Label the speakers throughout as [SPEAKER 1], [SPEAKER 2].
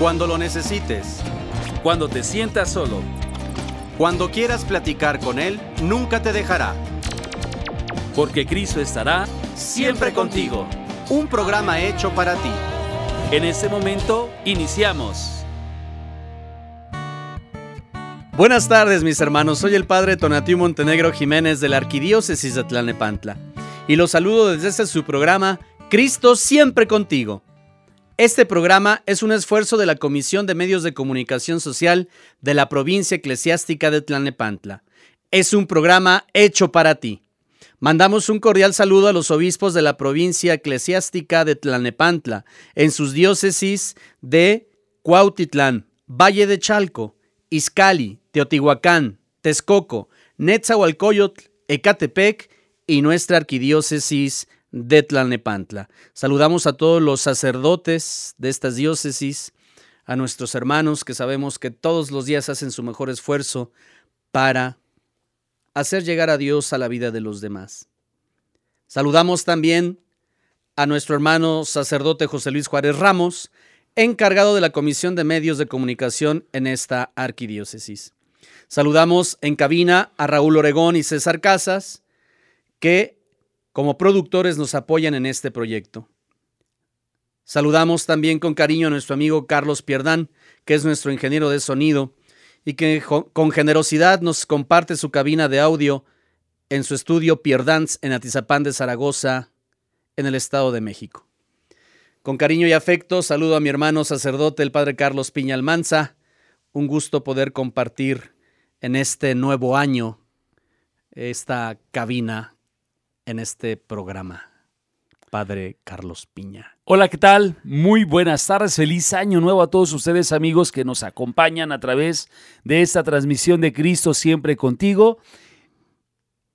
[SPEAKER 1] Cuando lo necesites.
[SPEAKER 2] Cuando te sientas solo.
[SPEAKER 1] Cuando quieras platicar con Él, nunca te dejará.
[SPEAKER 2] Porque Cristo estará siempre contigo.
[SPEAKER 1] Un programa hecho para ti.
[SPEAKER 2] En este momento, iniciamos.
[SPEAKER 1] Buenas tardes, mis hermanos. Soy el padre Tonatiu Montenegro Jiménez de la Arquidiócesis de Tlalnepantla. Y los saludo desde este su programa, Cristo siempre contigo.
[SPEAKER 3] Este programa es un esfuerzo de la Comisión de Medios de Comunicación Social de la provincia eclesiástica de Tlalnepantla. Es un programa hecho para ti. Mandamos un cordial saludo a los obispos de la provincia eclesiástica de Tlalnepantla, en sus diócesis de Cuautitlán, Valle de Chalco, Izcali, Teotihuacán, Texcoco, Netzahualcoyotl, Ecatepec y nuestra arquidiócesis de Tlalnepantla. Saludamos a todos los sacerdotes de estas diócesis, a nuestros hermanos que sabemos que todos los días hacen su mejor esfuerzo para hacer llegar a Dios a la vida de los demás. Saludamos también a nuestro hermano sacerdote José Luis Juárez Ramos, encargado de la Comisión de Medios de Comunicación en esta arquidiócesis. Saludamos en cabina a Raúl Oregón y César Casas, que como productores nos apoyan en este proyecto. Saludamos también con cariño a nuestro amigo Carlos Pierdán, que es nuestro ingeniero de sonido y que con generosidad nos comparte su cabina de audio en su estudio Pierdans en Atizapán de Zaragoza, en el Estado de México. Con cariño y afecto saludo a mi hermano sacerdote, el Padre Carlos Piña Almanza. Un gusto poder compartir en este nuevo año esta cabina en este programa. Padre Carlos Piña.
[SPEAKER 2] Hola, ¿qué tal? Muy buenas tardes, feliz año nuevo a todos ustedes amigos que nos acompañan a través de esta transmisión de Cristo siempre contigo.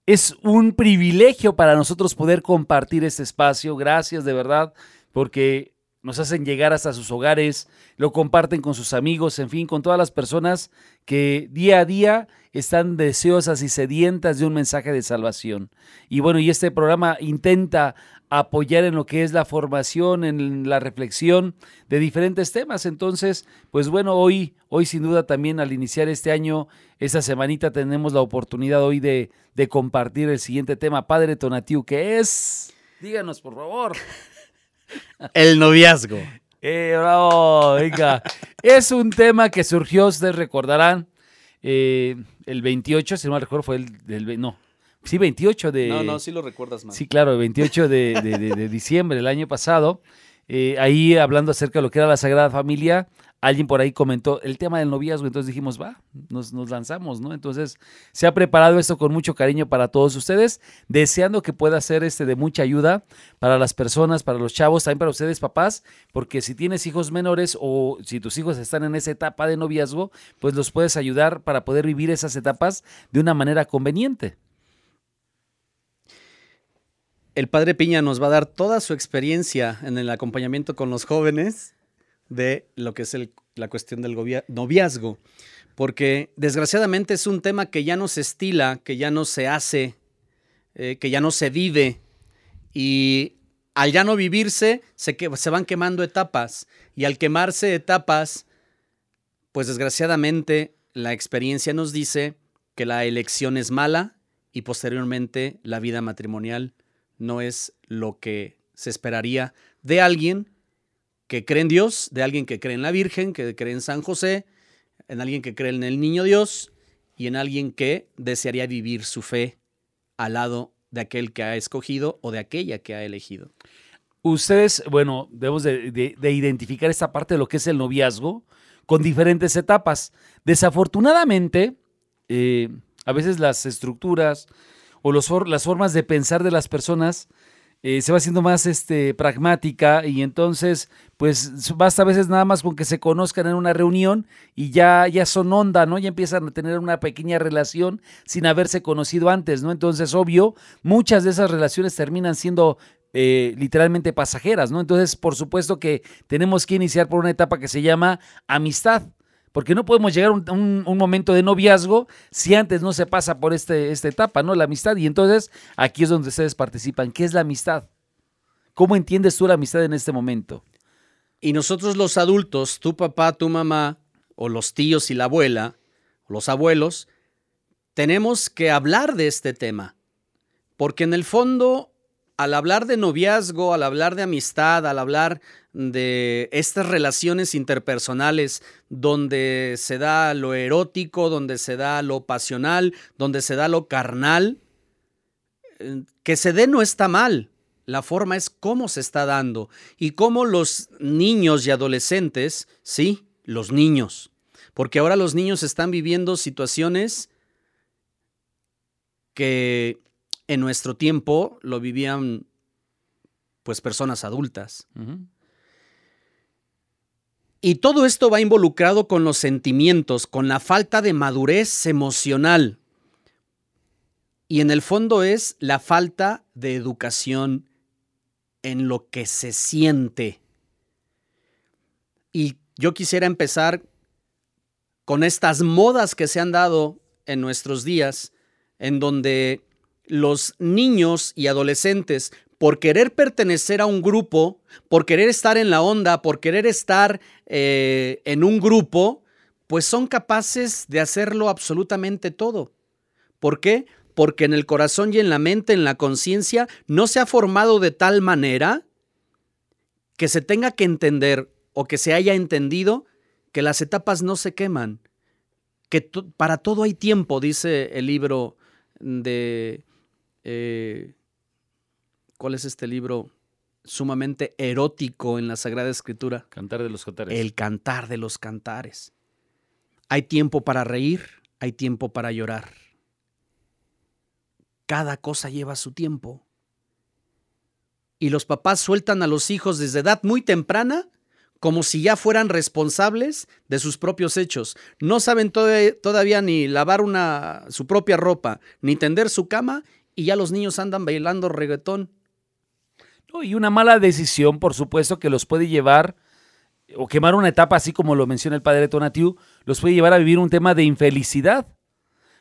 [SPEAKER 2] Es un privilegio para nosotros poder compartir este espacio. Gracias de verdad porque nos hacen llegar hasta sus hogares, lo comparten con sus amigos, en fin, con todas las personas que día a día están deseosas y sedientas de un mensaje de salvación. Y bueno, y este programa intenta apoyar en lo que es la formación, en la reflexión de diferentes temas. Entonces, pues bueno, hoy, hoy sin duda también al iniciar este año, esta semanita tenemos la oportunidad hoy de, compartir el siguiente tema, Padre Tonatiu, que es, díganos por favor.
[SPEAKER 3] El noviazgo.
[SPEAKER 2] Eh, bravo, venga. es un tema que surgió, ustedes recordarán, eh, el 28, si no me recuerdo, fue el del. No, sí, 28 de.
[SPEAKER 3] No, no, sí lo recuerdas más.
[SPEAKER 2] Sí, claro, el 28 de, de, diciembre del año pasado. Eh, ahí hablando acerca de lo que era la Sagrada Familia, alguien por ahí comentó el tema del noviazgo, entonces dijimos, va, nos, lanzamos, ¿no? Entonces se ha preparado esto con mucho cariño para todos ustedes, deseando que pueda ser este de mucha ayuda para las personas, para los chavos, también para ustedes papás, porque si tienes hijos menores o si tus hijos están en esa etapa de noviazgo, pues los puedes ayudar para poder vivir esas etapas de una manera conveniente.
[SPEAKER 3] El padre Piña nos va a dar toda su experiencia en el acompañamiento con los jóvenes de lo que es la cuestión del noviazgo, porque desgraciadamente es un tema que ya no se estila, que ya no se hace, eh, que ya no se vive y al ya no vivirse se, se van quemando etapas y al quemarse etapas, pues desgraciadamente la experiencia nos dice que la elección es mala y posteriormente la vida matrimonial no es lo que se esperaría de alguien que cree en Dios, de alguien que cree en la Virgen, que cree en San José, en alguien que cree en el Niño Dios y en alguien que desearía vivir su fe al lado de aquel que ha escogido o de aquella que ha elegido.
[SPEAKER 2] Ustedes, bueno, debemos de, identificar esta parte de lo que es el noviazgo con diferentes etapas. Desafortunadamente, eh, a veces las estructuras o los, las formas de pensar de las personas eh, se va haciendo más este, pragmática y entonces pues basta a veces nada más con que se conozcan en una reunión y ya, ya son onda, ¿no? Ya empiezan a tener una pequeña relación sin haberse conocido antes, ¿no? Entonces, obvio, muchas de esas relaciones terminan siendo eh, literalmente pasajeras, ¿no? Entonces, por supuesto que tenemos que iniciar por una etapa que se llama amistad porque no podemos llegar a un, momento de noviazgo si antes no se pasa por este, esta etapa, ¿no? La amistad. Y entonces aquí es donde ustedes participan. ¿Qué es la amistad? ¿Cómo entiendes tú la amistad en este momento?
[SPEAKER 3] Y nosotros los adultos, tu papá, tu mamá, o los tíos y la abuela, los abuelos, tenemos que hablar de este tema. Porque en el fondo al hablar de noviazgo, al hablar de amistad, al hablar de estas relaciones interpersonales donde se da lo erótico, donde se da lo pasional, donde se da lo carnal, eh, que se dé no está mal. La forma es cómo se está dando y cómo los niños y adolescentes, sí, los niños, porque ahora los niños están viviendo situaciones que en nuestro tiempo lo vivían pues personas adultas. Y todo esto va involucrado con los sentimientos, con la falta de madurez emocional. Y en el fondo es la falta de educación en lo que se siente. Y yo quisiera empezar con estas modas que se han dado en nuestros días, en donde los niños y adolescentes por querer pertenecer a un grupo, por querer estar en la onda, por querer estar eh, en un grupo, pues son capaces de hacerlo absolutamente todo. ¿Por qué? Porque en el corazón y en la mente, en la conciencia, no se ha formado de tal manera que se tenga que entender o que se haya entendido que las etapas no se queman, que para todo hay tiempo, dice el libro de... Eh, ¿Cuál es este libro sumamente erótico en la Sagrada Escritura?
[SPEAKER 2] Cantar de los cantares.
[SPEAKER 3] El cantar de los cantares. Hay tiempo para reír, hay tiempo para llorar. Cada cosa lleva su tiempo. Y los papás sueltan a los hijos desde edad muy temprana como si ya fueran responsables de sus propios hechos. No saben todavía ni lavar una, su propia ropa, ni tender su cama, y ya los niños andan bailando reggaetón
[SPEAKER 2] y una mala decisión, por supuesto, que los puede llevar o quemar una etapa, así como lo menciona el padre Tonatiu, los puede llevar a vivir un tema de infelicidad.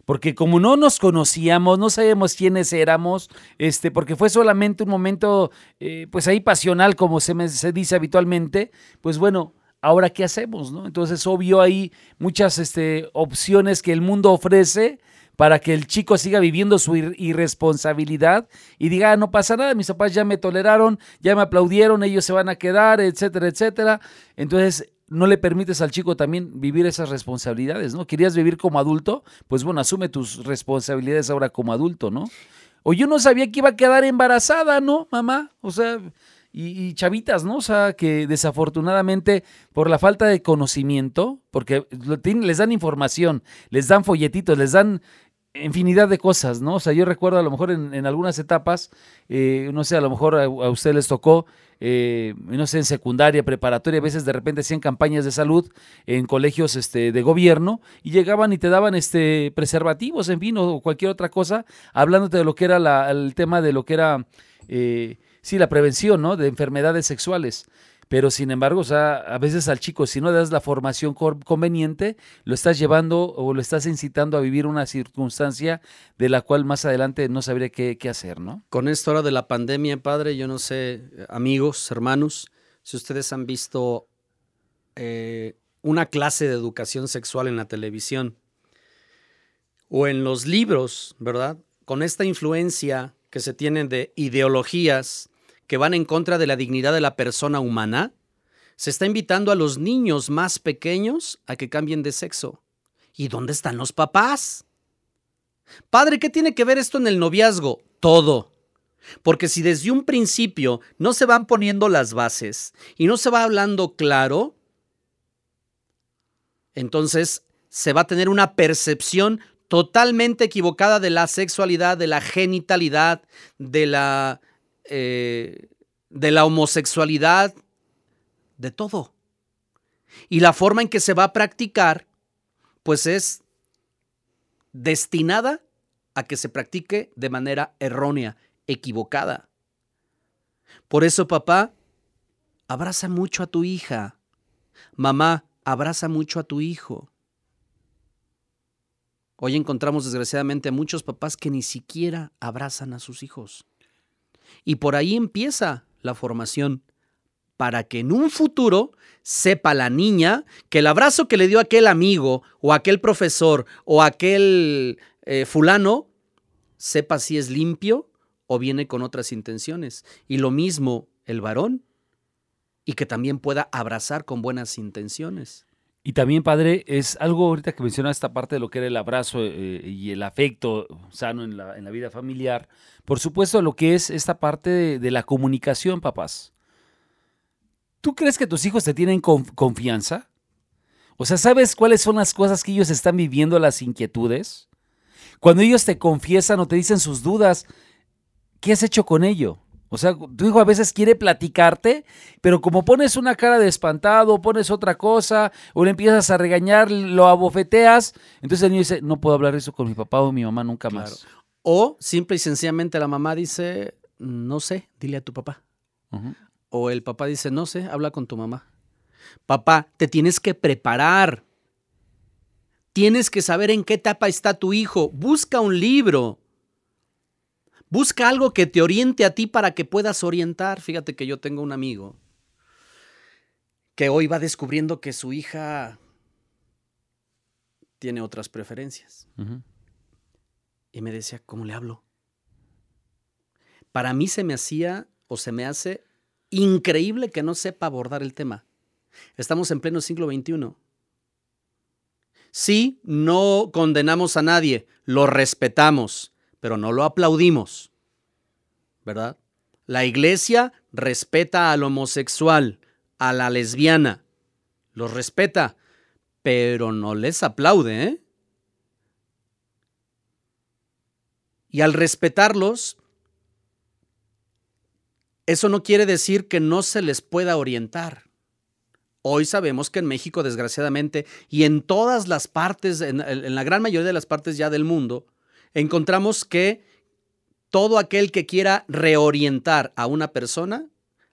[SPEAKER 2] Porque como no nos conocíamos, no sabemos quiénes éramos, este, porque fue solamente un momento, eh, pues ahí pasional, como se, me, se dice habitualmente, pues bueno, ahora qué hacemos, ¿no? Entonces, obvio, hay muchas este, opciones que el mundo ofrece para que el chico siga viviendo su irresponsabilidad y diga, ah, no pasa nada, mis papás ya me toleraron, ya me aplaudieron, ellos se van a quedar, etcétera, etcétera. Entonces, no le permites al chico también vivir esas responsabilidades, ¿no? ¿Querías vivir como adulto? Pues bueno, asume tus responsabilidades ahora como adulto, ¿no? O yo no sabía que iba a quedar embarazada, ¿no, mamá? O sea, y, y, chavitas, ¿no? O sea, que desafortunadamente por la falta de conocimiento, porque les dan información, les dan folletitos, les dan infinidad de cosas, ¿no? O sea, yo recuerdo a lo mejor en, algunas etapas, eh, no sé, a lo mejor a, usted les tocó, eh, no sé, en secundaria, preparatoria, a veces de repente hacían campañas de salud en colegios este, de gobierno y llegaban y te daban este, preservativos, en fin, o cualquier otra cosa, hablándote de lo que era el tema de lo que era, eh, sí, la prevención, ¿no? De enfermedades sexuales. Pero sin embargo, o sea, a veces al chico, si no das la formación conveniente, lo estás llevando o lo estás incitando a vivir una circunstancia de la cual más adelante no sabría qué, hacer, ¿no?
[SPEAKER 3] Con esto ahora de la pandemia, padre, yo no sé, amigos, hermanos, si ustedes han visto eh, una clase de educación sexual en la televisión o en los libros, ¿verdad? Con esta influencia que se tienen de ideologías que van en contra de la dignidad de la persona humana, se está invitando a los niños más pequeños a que cambien de sexo. ¿Y dónde están los papás? Padre, ¿qué tiene que ver esto en el noviazgo? Todo. Porque si desde un principio no se van poniendo las bases y no se va hablando claro, entonces se va a tener una percepción totalmente equivocada de la sexualidad, de la genitalidad, de la eh, de la homosexualidad, de todo. Y la forma en que se va a practicar, pues es destinada a que se practique de manera errónea, equivocada. Por eso, papá, abraza mucho a tu hija. Mamá, abraza mucho a tu hijo. Hoy encontramos desgraciadamente a muchos papás que ni siquiera abrazan a sus hijos. Y por ahí empieza la formación para que en un futuro sepa la niña que el abrazo que le dio aquel amigo o aquel profesor o aquel eh, fulano, sepa si es limpio o viene con otras intenciones. Y lo mismo el varón y que también pueda abrazar con buenas intenciones.
[SPEAKER 2] Y también, padre, es algo ahorita que menciona esta parte de lo que era el abrazo eh, y el afecto sano en la, en la, vida familiar. Por supuesto, lo que es esta parte de, la comunicación, papás. ¿Tú crees que tus hijos te tienen conf confianza? O sea, ¿sabes cuáles son las cosas que ellos están viviendo, las inquietudes? Cuando ellos te confiesan o te dicen sus dudas, ¿qué has hecho con ello? O sea, tu hijo a veces quiere platicarte, pero como pones una cara de espantado, pones otra cosa, o le empiezas a regañar, lo abofeteas, entonces el niño dice, no puedo hablar eso con mi papá o mi mamá nunca claro. más.
[SPEAKER 3] O simple y sencillamente la mamá dice, no sé, dile a tu papá. Uh -huh. O el papá dice, no sé, habla con tu mamá. Papá, te tienes que preparar. Tienes que saber en qué etapa está tu hijo. Busca un libro. Busca algo que te oriente a ti para que puedas orientar. Fíjate que yo tengo un amigo que hoy va descubriendo que su hija tiene otras preferencias. Uh -huh. Y me decía, ¿cómo le hablo? Para mí se me hacía o se me hace increíble que no sepa abordar el tema. Estamos en pleno siglo XXI. Sí, no condenamos a nadie, lo respetamos, pero no lo aplaudimos. ¿Verdad? La iglesia respeta al homosexual, a la lesbiana. Los respeta, pero no les aplaude, ¿eh? Y al respetarlos, eso no quiere decir que no se les pueda orientar. Hoy sabemos que en México, desgraciadamente, y en todas las partes, en, en, la gran mayoría de las partes ya del mundo, encontramos que todo aquel que quiera reorientar a una persona,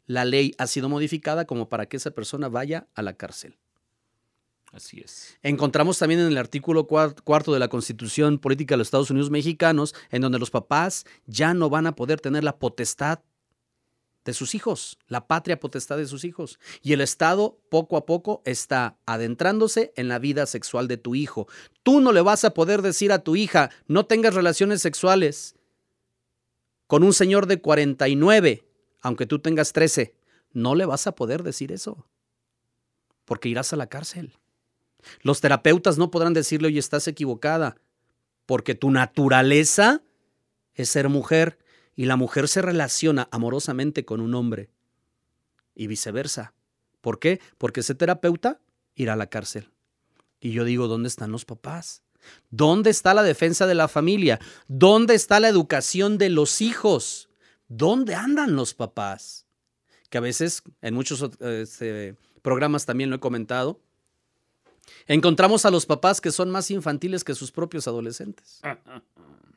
[SPEAKER 3] la ley ha sido modificada como para que esa persona vaya a la cárcel.
[SPEAKER 2] Así es.
[SPEAKER 3] Encontramos también en el artículo cuarto de la Constitución Política de los Estados Unidos Mexicanos, en donde los papás ya no van a poder tener la potestad de sus hijos, la patria potestad de sus hijos. Y el Estado poco a poco está adentrándose en la vida sexual de tu hijo. Tú no le vas a poder decir a tu hija, no tengas relaciones sexuales con un señor de 49, aunque tú tengas 13. No le vas a poder decir eso, porque irás a la cárcel. Los terapeutas no podrán decirle, oye, estás equivocada, porque tu naturaleza es ser mujer y la mujer se relaciona amorosamente con un hombre y viceversa. ¿Por qué? Porque ese terapeuta irá a la cárcel. Y yo digo, ¿dónde están los papás? ¿Dónde está la defensa de la familia? ¿Dónde está la educación de los hijos? ¿Dónde andan los papás? Que a veces, en muchos este, programas también lo he comentado, encontramos a los papás que son más infantiles que sus propios adolescentes.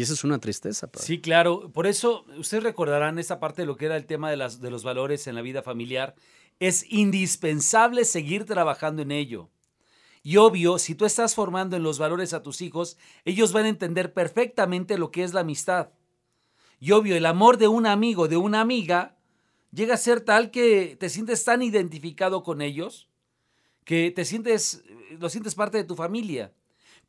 [SPEAKER 3] Y eso es una tristeza.
[SPEAKER 2] Sí, claro. Por eso, ustedes recordarán esa parte de lo que era el tema de, las, de los valores en la vida familiar. Es indispensable seguir trabajando en ello. Y obvio, si tú estás formando en los valores a tus hijos, ellos van a entender perfectamente lo que es la amistad. Y obvio, el amor de un amigo, de una amiga, llega a ser tal que te sientes tan identificado con ellos que te sientes, lo sientes parte de tu familia.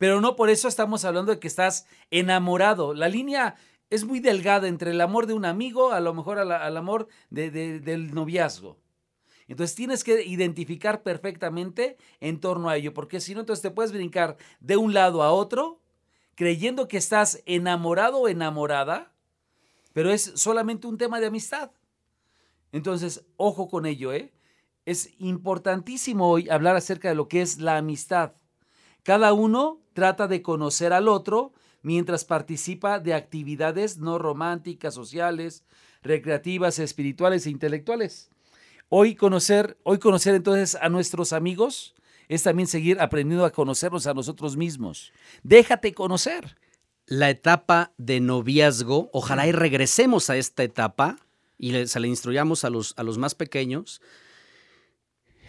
[SPEAKER 2] Pero no por eso estamos hablando de que estás enamorado. La línea es muy delgada entre el amor de un amigo, a lo mejor al, amor de, de, del noviazgo. Entonces tienes que identificar perfectamente en torno a ello, porque si no, entonces te puedes brincar de un lado a otro creyendo que estás enamorado o enamorada, pero es solamente un tema de amistad. Entonces, ojo con ello, ¿eh? Es importantísimo hoy hablar acerca de lo que es la amistad. Cada uno trata de conocer al otro mientras participa de actividades no románticas, sociales, recreativas, espirituales e intelectuales. Hoy conocer, hoy conocer entonces a nuestros amigos es también seguir aprendiendo a conocernos a nosotros mismos. Déjate conocer.
[SPEAKER 3] La etapa de noviazgo, ojalá y regresemos a esta etapa y se le instruyamos a los, a los más pequeños,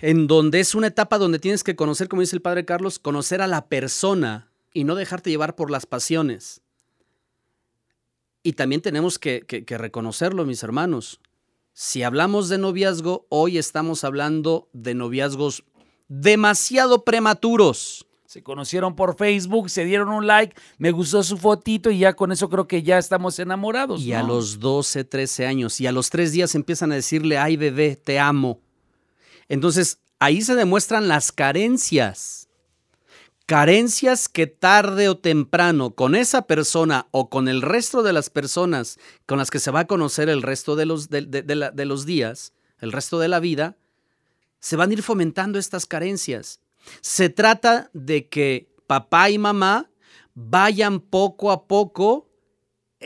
[SPEAKER 3] en donde es una etapa donde tienes que conocer, como dice el padre Carlos, conocer a la persona y no dejarte llevar por las pasiones. Y también tenemos que, que, que reconocerlo, mis hermanos. Si hablamos de noviazgo, hoy estamos hablando de noviazgos demasiado prematuros.
[SPEAKER 2] Se conocieron por Facebook, se dieron un like, me gustó su fotito y ya con eso creo que ya estamos enamorados.
[SPEAKER 3] Y
[SPEAKER 2] ¿no?
[SPEAKER 3] a los 12, 13 años y a los tres días empiezan a decirle, ay bebé, te amo. Entonces, ahí se demuestran las carencias. Carencias que tarde o temprano con esa persona o con el resto de las personas con las que se va a conocer el resto de los, de, los días, el resto de la vida, se van a ir fomentando estas carencias. Se trata de que papá y mamá vayan poco a poco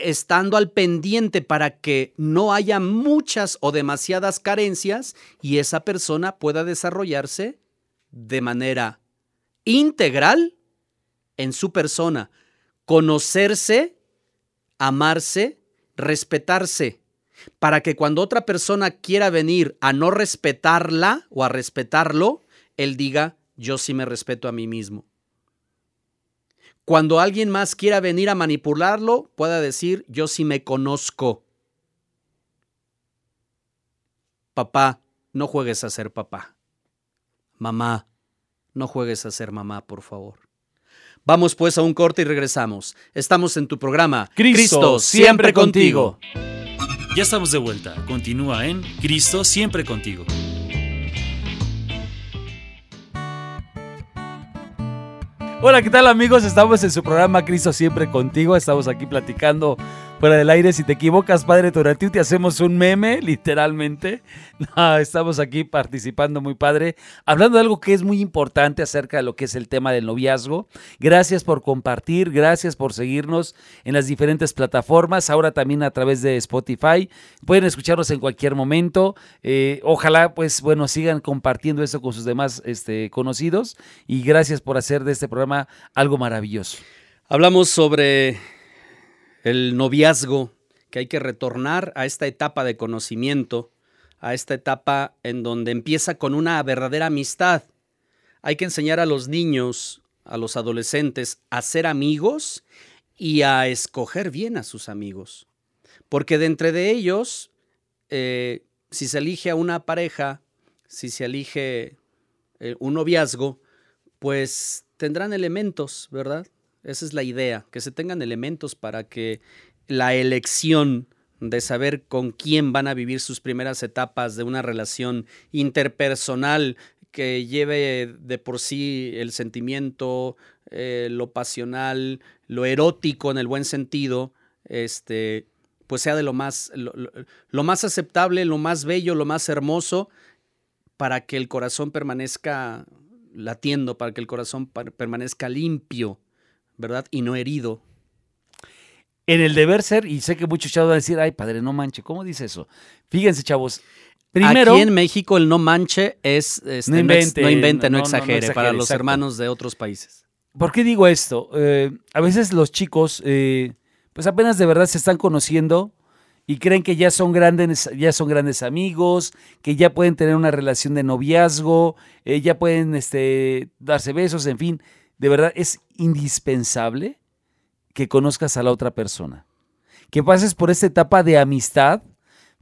[SPEAKER 3] estando al pendiente para que no haya muchas o demasiadas carencias y esa persona pueda desarrollarse de manera integral en su persona, conocerse, amarse, respetarse, para que cuando otra persona quiera venir a no respetarla o a respetarlo, él diga, yo sí me respeto a mí mismo. Cuando alguien más quiera venir a manipularlo, pueda decir, yo sí me conozco. Papá, no juegues a ser papá. Mamá, no juegues a ser mamá, por favor. Vamos pues a un corte y regresamos. Estamos en tu programa
[SPEAKER 2] Cristo, siempre contigo.
[SPEAKER 4] Ya estamos de vuelta. Continúa en Cristo siempre contigo.
[SPEAKER 2] Hola, ¿qué tal amigos? Estamos en su programa Cristo siempre contigo. Estamos aquí platicando fuera del aire. Si te equivocas, Padre Toratiu, te hacemos un meme, literalmente. No, estamos aquí participando muy padre, hablando de algo que es muy importante acerca de lo que es el tema del noviazgo. Gracias por compartir, gracias por seguirnos en las diferentes plataformas, ahora también a través de Spotify. Pueden escucharnos en cualquier momento. Eh, ojalá, pues, bueno, sigan compartiendo esto con sus demás este, conocidos. Y gracias por hacer de este programa algo maravilloso.
[SPEAKER 3] Hablamos sobre el noviazgo, que hay que retornar a esta etapa de conocimiento, a esta etapa en donde empieza con una verdadera amistad. Hay que enseñar a los niños, a los adolescentes, a ser amigos y a escoger bien a sus amigos. Porque de entre de ellos, eh, si se elige a una pareja, si se elige eh, un noviazgo, pues tendrán elementos, ¿verdad? Esa es la idea, que se tengan elementos para que la elección de saber con quién van a vivir sus primeras etapas de una relación interpersonal que lleve de por sí el sentimiento, eh, lo pasional, lo erótico en el buen sentido, este, pues sea de lo más, lo, más aceptable, lo más bello, lo más hermoso, para que el corazón permanezca latiendo, para que el corazón permanezca limpio, ¿verdad? Y no herido.
[SPEAKER 2] En el deber ser, y sé que muchos chavos van a decir, ay, padre, no manche, ¿cómo dice eso? Fíjense, chavos. Primero,
[SPEAKER 3] Aquí en México el no manche es este,
[SPEAKER 2] No invente,
[SPEAKER 3] no, invente, no,
[SPEAKER 2] no, no, no
[SPEAKER 3] exagere,
[SPEAKER 2] exagere,
[SPEAKER 3] para los
[SPEAKER 2] exacto.
[SPEAKER 3] hermanos de otros países.
[SPEAKER 2] ¿Por qué digo esto? Eh, a veces los chicos, eh, pues apenas de verdad se están conociendo y creen que ya son grandes, ya son grandes amigos, que ya pueden tener una relación de noviazgo, eh, ya pueden este, darse besos, en fin. De verdad es indispensable que conozcas a la otra persona, que pases por esta etapa de amistad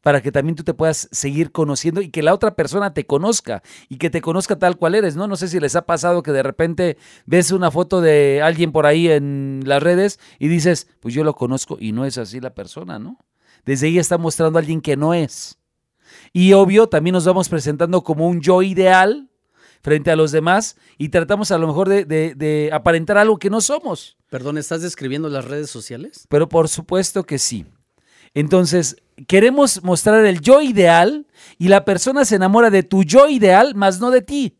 [SPEAKER 2] para que también tú te puedas seguir conociendo y que la otra persona te conozca y que te conozca tal cual eres, ¿no? No sé si les ha pasado que de repente ves una foto de alguien por ahí en las redes y dices, pues yo lo conozco y no es así la persona, ¿no? Desde ahí está mostrando a alguien que no es. Y obvio, también nos vamos presentando como un yo ideal frente a los demás y tratamos a lo mejor de, de- de aparentar algo que no somos.
[SPEAKER 3] Perdón, ¿estás describiendo las redes sociales?
[SPEAKER 2] Pero por supuesto que sí. Entonces, queremos mostrar el yo ideal y la persona se enamora de tu yo ideal, más no de ti.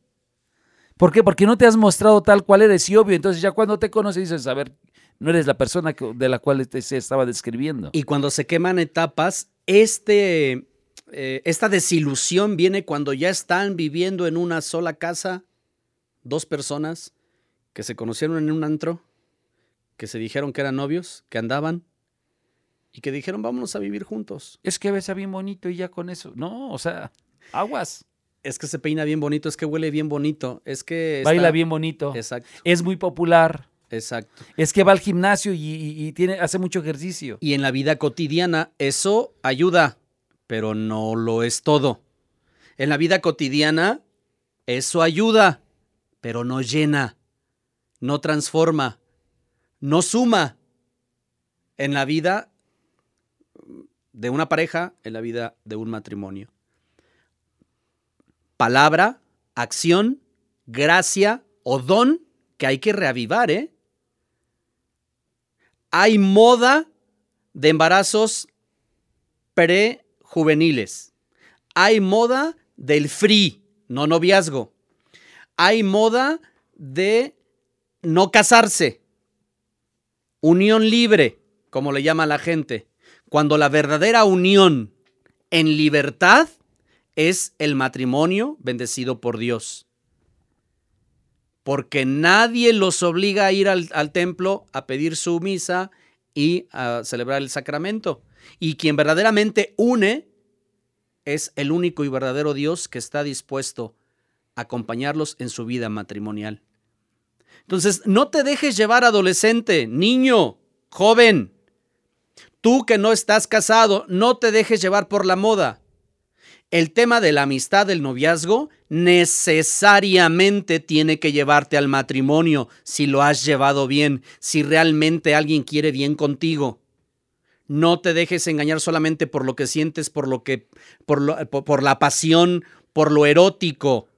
[SPEAKER 2] ¿Por qué? Porque no te has mostrado tal cual eres y obvio. Entonces ya cuando te conoces dices, a ver, no eres la persona de la cual te- se estaba describiendo.
[SPEAKER 3] Y cuando se queman etapas, este, eh, esta desilusión viene cuando ya están viviendo en una sola casa dos personas que se conocieron en un antro, que se dijeron que eran novios, que andaban y que dijeron vámonos a vivir juntos.
[SPEAKER 2] Es que besa bien bonito y ya con eso. No, o sea, aguas.
[SPEAKER 3] Es que se peina bien bonito, es que huele bien bonito, es que... está-
[SPEAKER 2] Baila bien bonito.
[SPEAKER 3] Exacto,
[SPEAKER 2] Es muy popular.
[SPEAKER 3] exacto.
[SPEAKER 2] Es que va al gimnasio y, y- y tiene, hace mucho ejercicio.
[SPEAKER 3] Y en la vida cotidiana eso ayuda, pero no lo es todo. En la vida cotidiana eso ayuda, pero no llena, no transforma, no suma. En la vida de una pareja, en la vida de un matrimonio. Palabra acción, gracia o don que hay que reavivar, ¿eh? Hay moda de embarazos prejuveniles. Hay moda del free, no noviazgo. Hay moda de no casarse. Unión libre, como le llama la gente. Cuando la verdadera unión en libertad es el matrimonio bendecido por Dios. Porque nadie los obliga a ir al, al templo a pedir su misa y a celebrar el sacramento. Y quien verdaderamente une es el único y verdadero Dios que está dispuesto a acompañarlos en su vida matrimonial. Entonces, no te dejes llevar adolescente, niño, joven. Tú que no estás casado, no te dejes llevar por la moda. El tema de la amistad, del noviazgo, necesariamente tiene que llevarte al matrimonio si lo has llevado bien, si realmente alguien quiere bien contigo. No te dejes engañar solamente por lo que sientes, por lo que, por, lo, por, la pasión, por lo erótico.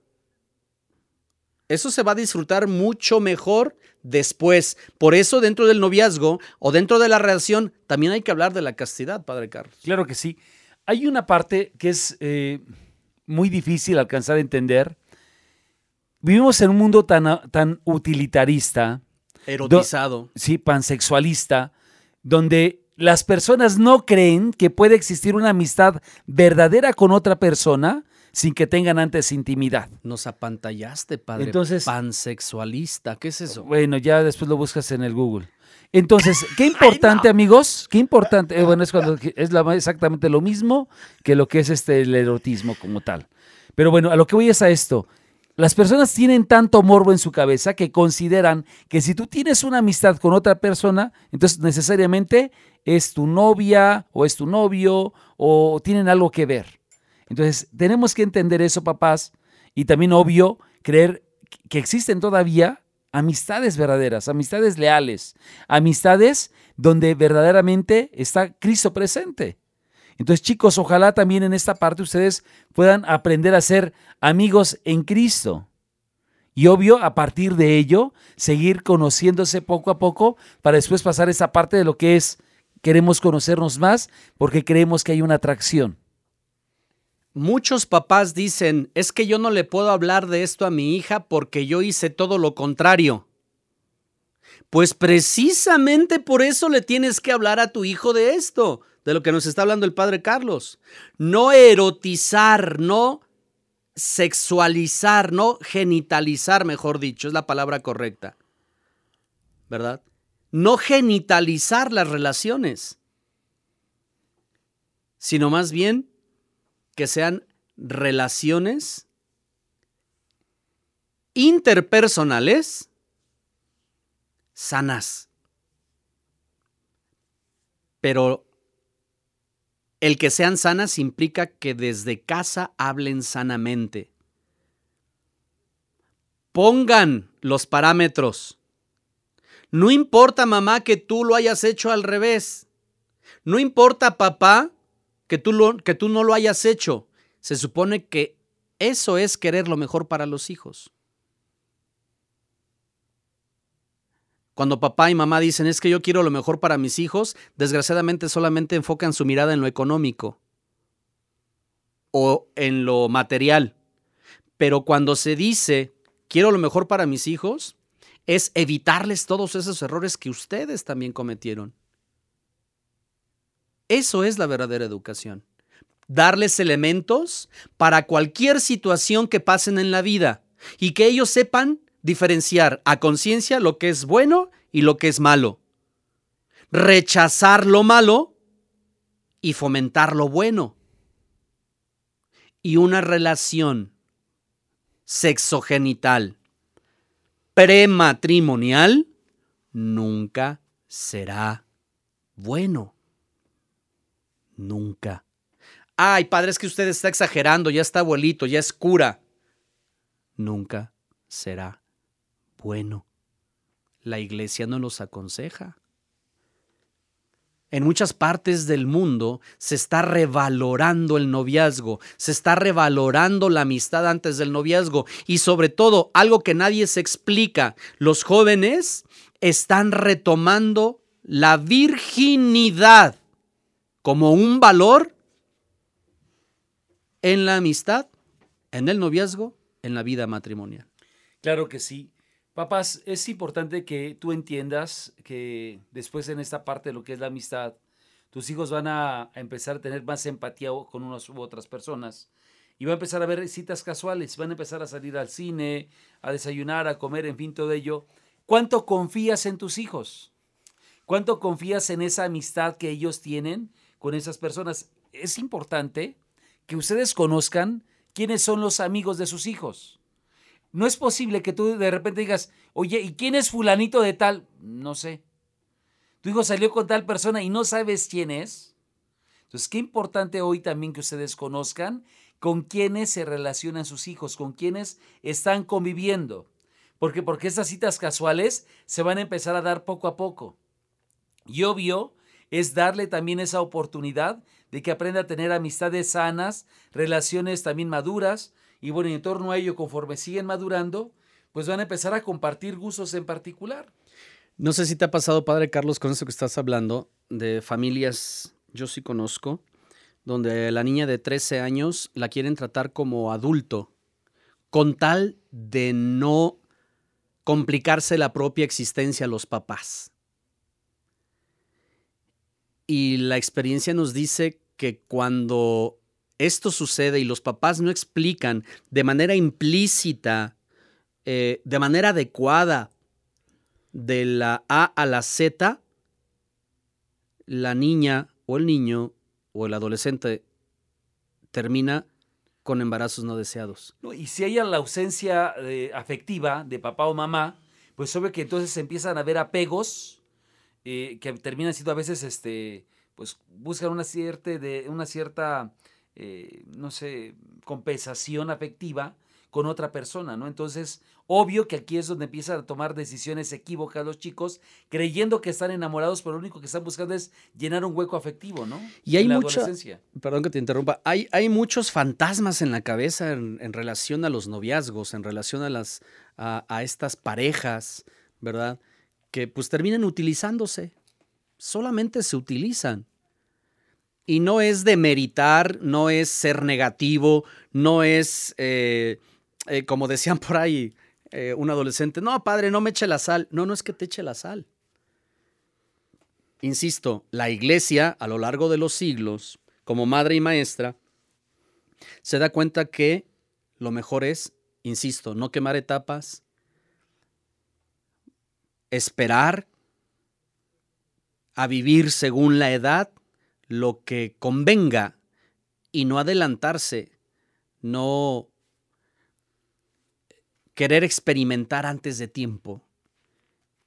[SPEAKER 3] Eso se va a disfrutar mucho mejor después. Por eso dentro del noviazgo o dentro de la relación también hay que hablar de la castidad, Padre Carlos.
[SPEAKER 2] Claro que sí. Hay una parte que es eh, muy difícil alcanzar a entender. Vivimos en un mundo tan, tan utilitarista.
[SPEAKER 3] Erotizado.
[SPEAKER 2] Do, sí, pansexualista, donde las personas no creen que puede existir una amistad verdadera con otra persona sin que tengan antes intimidad.
[SPEAKER 3] Nos apantallaste, padre. Entonces, pansexualista, ¿qué es eso?
[SPEAKER 2] Bueno, ya después lo buscas en el Google. Entonces, qué importante, Ay, no. amigos, qué importante, eh, bueno, es cuando es la, exactamente lo mismo que lo que es este el erotismo como tal. Pero bueno, a lo que voy es a esto. Las personas tienen tanto morbo en su cabeza que consideran que si tú tienes una amistad con otra persona, entonces necesariamente es tu novia o es tu novio o tienen algo que ver. Entonces, tenemos que entender eso, papás, y también, obvio, creer que existen todavía amistades verdaderas, amistades leales, amistades donde verdaderamente está Cristo presente. Entonces, chicos, ojalá también en esta parte ustedes puedan aprender a ser amigos en Cristo. Y obvio, a partir de ello, seguir conociéndose poco a poco para después pasar esa parte de lo que es, queremos conocernos más porque creemos que hay una atracción.
[SPEAKER 3] Muchos papás dicen, es que yo no le puedo hablar de esto a mi hija porque yo hice todo lo contrario. Pues precisamente por eso le tienes que hablar a tu hijo de esto, de lo que nos está hablando el padre Carlos. No erotizar, no sexualizar, no genitalizar, mejor dicho, es la palabra correcta. ¿Verdad? No genitalizar las relaciones, sino más bien que sean relaciones interpersonales sanas. Pero el que sean sanas implica que desde casa hablen sanamente. Pongan los parámetros. No importa, mamá, que tú lo hayas hecho al revés. No importa, papá, que tú, que tú no lo hayas hecho. Se supone que eso es querer lo mejor para los hijos. Cuando papá y mamá dicen es que yo quiero lo mejor para mis hijos, desgraciadamente solamente enfocan su mirada en lo económico o en lo material. Pero cuando se dice quiero lo mejor para mis hijos, es evitarles todos esos errores que ustedes también cometieron. Eso es la verdadera educación. Darles elementos para cualquier situación que pasen en la vida y que ellos sepan diferenciar a conciencia lo que es bueno y lo que es malo. Rechazar lo malo y fomentar lo bueno. Y una relación sexogenital prematrimonial nunca será bueno. Nunca. Ay, padre, es que usted está exagerando, ya está abuelito, ya es cura. Nunca será bueno. La iglesia no los aconseja. En muchas partes del mundo se está revalorando el noviazgo, se está revalorando la amistad antes del noviazgo y sobre todo algo que nadie se explica, los jóvenes están retomando la virginidad como un valor en la amistad, en el noviazgo, en la vida matrimonial.
[SPEAKER 2] Claro que sí. Papás, es importante que tú entiendas que después en esta parte de lo que es la amistad, tus hijos van a, empezar a tener más empatía con unas u otras personas y van a empezar a ver citas casuales, van a empezar a salir al cine, a desayunar, a comer, en fin, todo ello. ¿Cuánto confías en tus hijos? ¿Cuánto confías en esa amistad que ellos tienen con esas personas? Es importante que ustedes conozcan quiénes son los amigos de sus hijos. No es posible que tú de repente digas, oye, ¿y quién es fulanito de tal? No sé. Tu hijo salió con tal persona y no sabes quién es. Entonces, qué importante hoy también que ustedes conozcan con quiénes se relacionan sus hijos, con quiénes están conviviendo. Porque, porque estas citas casuales se van a empezar a dar poco a poco. Y obvio es darle también esa oportunidad de que aprenda a tener amistades sanas, relaciones también maduras, y bueno, en torno a ello, conforme siguen madurando, pues van a empezar a compartir gustos en particular.
[SPEAKER 3] No sé si te ha pasado, Padre Carlos, con eso que estás hablando, de familias, yo sí conozco, donde la niña de 13 años la quieren tratar como adulto, con tal de no complicarse la propia existencia a los papás. Y la experiencia nos dice que cuando esto sucede y los papás no explican de manera implícita, eh, de manera adecuada, de la A a la Z, la niña o el niño o el adolescente termina con embarazos no deseados.
[SPEAKER 2] y si hay la ausencia eh, afectiva de papá o mamá, pues obvio que entonces empiezan a haber apegos eh, que terminan siendo a veces, este, pues buscan una cierta, de, una cierta eh, no sé, compensación afectiva con otra persona, ¿no? Entonces, obvio que aquí es donde empiezan a tomar decisiones equívocas los chicos, creyendo que están enamorados, pero lo único que están buscando es llenar un hueco afectivo, ¿no?
[SPEAKER 3] Y hay mucha, perdón que te interrumpa, hay, hay muchos fantasmas en la cabeza en, relación a los noviazgos, en relación a las a, a estas parejas, ¿verdad? Que pues terminan utilizándose, solamente se utilizan. Y no es demeritar, no es ser negativo, no es, eh, eh, como decían por ahí eh, un adolescente, no, padre, no me eche la sal. No, no es que te eche la sal. Insisto, la iglesia a lo largo de los siglos, como madre y maestra, se da cuenta que lo mejor es, insisto, no quemar etapas, esperar a vivir según la edad lo que convenga y no adelantarse, no querer experimentar antes de tiempo.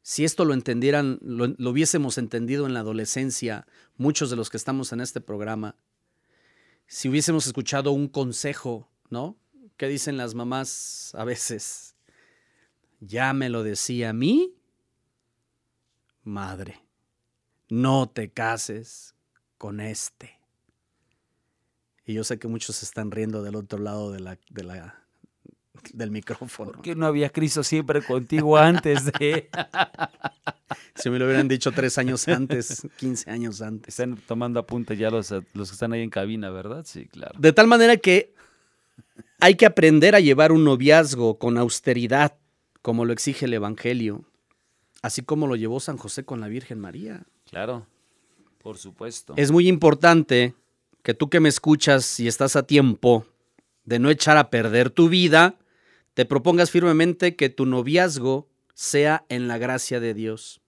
[SPEAKER 3] Si esto lo entendieran, lo, hubiésemos entendido en la adolescencia, muchos de los que estamos en este programa, si hubiésemos escuchado un consejo, ¿no? ¿Qué dicen las mamás a veces? Ya me lo decía mí, madre, no te cases con este. Y yo sé que muchos se están riendo del otro lado de la, de la, del micrófono.
[SPEAKER 2] ¿Por qué no había Cristo siempre contigo antes de...?
[SPEAKER 3] si me lo hubieran dicho tres años antes, 15 años antes.
[SPEAKER 2] Están tomando apunte ya los, los que están ahí en cabina, ¿verdad? Sí, claro.
[SPEAKER 3] De tal manera que hay que aprender a llevar un noviazgo con austeridad, como lo exige el Evangelio, así como lo llevó San José con la Virgen María.
[SPEAKER 2] Claro. Por supuesto.
[SPEAKER 3] Es muy importante que tú que me escuchas y estás a tiempo de no echar a perder tu vida, te propongas firmemente que tu noviazgo sea en la gracia de Dios.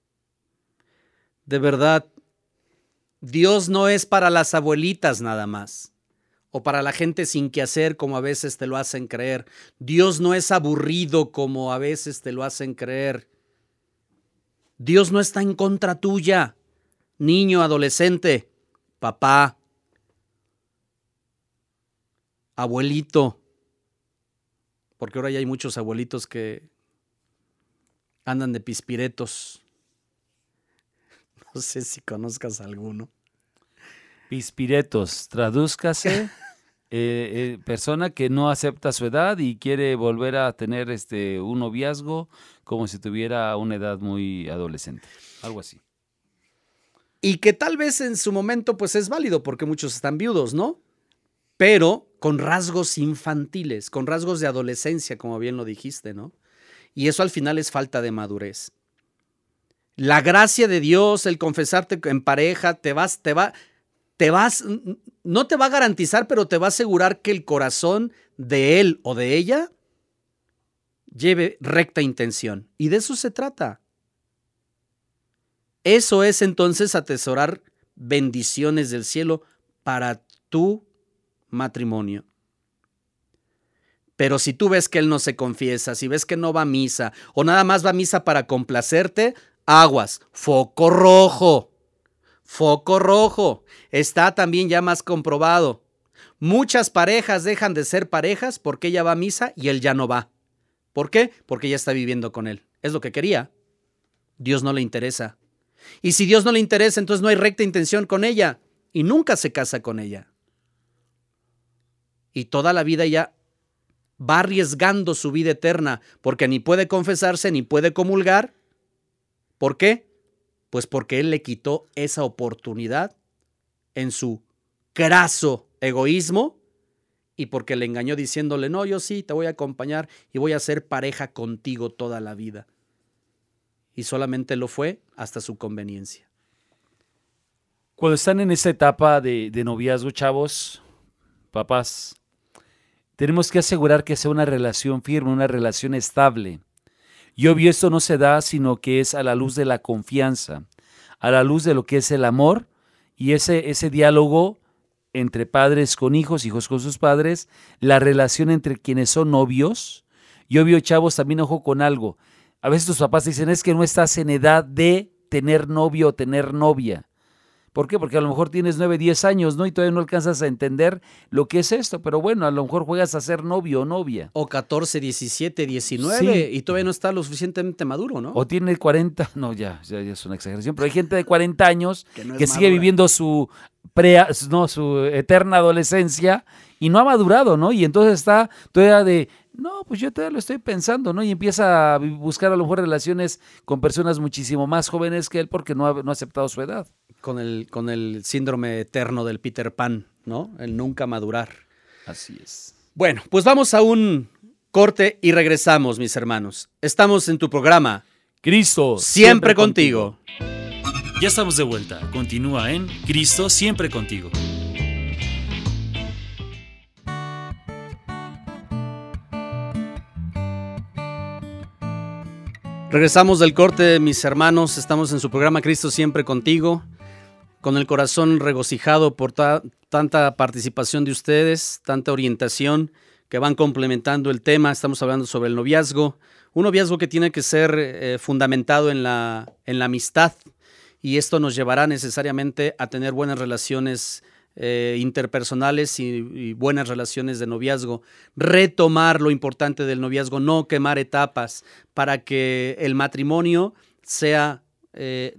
[SPEAKER 3] De verdad, Dios no es para las abuelitas nada más, o para la gente sin que hacer como a veces te lo hacen creer. Dios no es aburrido como a veces te lo hacen creer. Dios no está en contra tuya niño, adolescente, papá, abuelito, porque ahora ya hay muchos abuelitos que andan de pispiretos. No sé si conozcas alguno.
[SPEAKER 2] Pispiretos, tradúzcase. eh, eh, persona que no acepta su edad y quiere volver a tener este un noviazgo como si tuviera una edad muy adolescente. Algo así.
[SPEAKER 3] Y que tal vez en su momento pues es válido porque muchos están viudos, ¿no? Pero con rasgos infantiles, con rasgos de adolescencia, como bien lo dijiste, ¿no? Y eso al final es falta de madurez. La gracia de Dios, el confesarte en pareja, te vas, te va, te vas, no te va a garantizar, pero te va a asegurar que el corazón de él o de ella lleve recta intención. Y de eso se trata. Eso es entonces atesorar bendiciones del cielo para tu matrimonio. Pero si tú ves que él no se confiesa, si ves que no va a misa o nada más va a misa para complacerte, aguas, foco rojo. Foco rojo. Está también ya más comprobado. Muchas parejas dejan de ser parejas porque ella va a misa y él ya no va. ¿Por qué? Porque ella está viviendo con él. Es lo que quería. Dios no le interesa. Y si Dios no le interesa, entonces no hay recta intención con ella. Y nunca se casa con ella. Y toda la vida ella va arriesgando su vida eterna porque ni puede confesarse ni puede comulgar. ¿Por qué? Pues porque Él le quitó esa oportunidad en su craso egoísmo y porque le engañó diciéndole, no, yo sí, te voy a acompañar y voy a ser pareja contigo toda la vida. Y solamente lo fue hasta su conveniencia.
[SPEAKER 2] Cuando están en esa etapa de, de noviazgo, chavos, papás, tenemos que asegurar que sea una relación firme, una relación estable. Y obvio esto no se da sino que es a la luz de la confianza, a la luz de lo que es el amor y ese, ese diálogo entre padres con hijos, hijos con sus padres, la relación entre quienes son novios. Y obvio, chavos, también ojo con algo. A veces tus papás dicen es que no estás en edad de tener novio o tener novia. ¿Por qué? Porque a lo mejor tienes 9, 10 años, ¿no? Y todavía no alcanzas a entender lo que es esto, pero bueno, a lo mejor juegas a ser novio o novia.
[SPEAKER 3] O 14, 17, 19 y todavía no está lo suficientemente maduro, ¿no?
[SPEAKER 2] O tiene 40, no, ya, ya, es una exageración, pero hay gente de 40 años que, que sigue viviendo su, pre, no, su eterna adolescencia y no ha madurado, ¿no? Y entonces está todavía de, no, pues yo todavía lo estoy pensando, ¿no? Y empieza a buscar a lo mejor relaciones con personas muchísimo más jóvenes que él porque no ha, no ha aceptado su edad.
[SPEAKER 3] Con el, con el síndrome eterno del Peter Pan, ¿no? El nunca madurar.
[SPEAKER 2] Así es.
[SPEAKER 3] Bueno, pues vamos a un corte y regresamos, mis hermanos. Estamos en tu programa.
[SPEAKER 2] Cristo.
[SPEAKER 3] Siempre, siempre contigo.
[SPEAKER 4] contigo. Ya estamos de vuelta. Continúa en Cristo siempre contigo.
[SPEAKER 3] Regresamos del corte, mis hermanos. Estamos en su programa Cristo siempre contigo, con el corazón regocijado por ta tanta participación de ustedes, tanta orientación que van complementando el tema. Estamos hablando sobre el noviazgo, un noviazgo que tiene que ser eh, fundamentado en la amistad y esto nos llevará necesariamente a tener buenas relaciones eh, interpersonales y, buenas relaciones de noviazgo, retomar lo importante del noviazgo, no quemar etapas para que el matrimonio sea eh,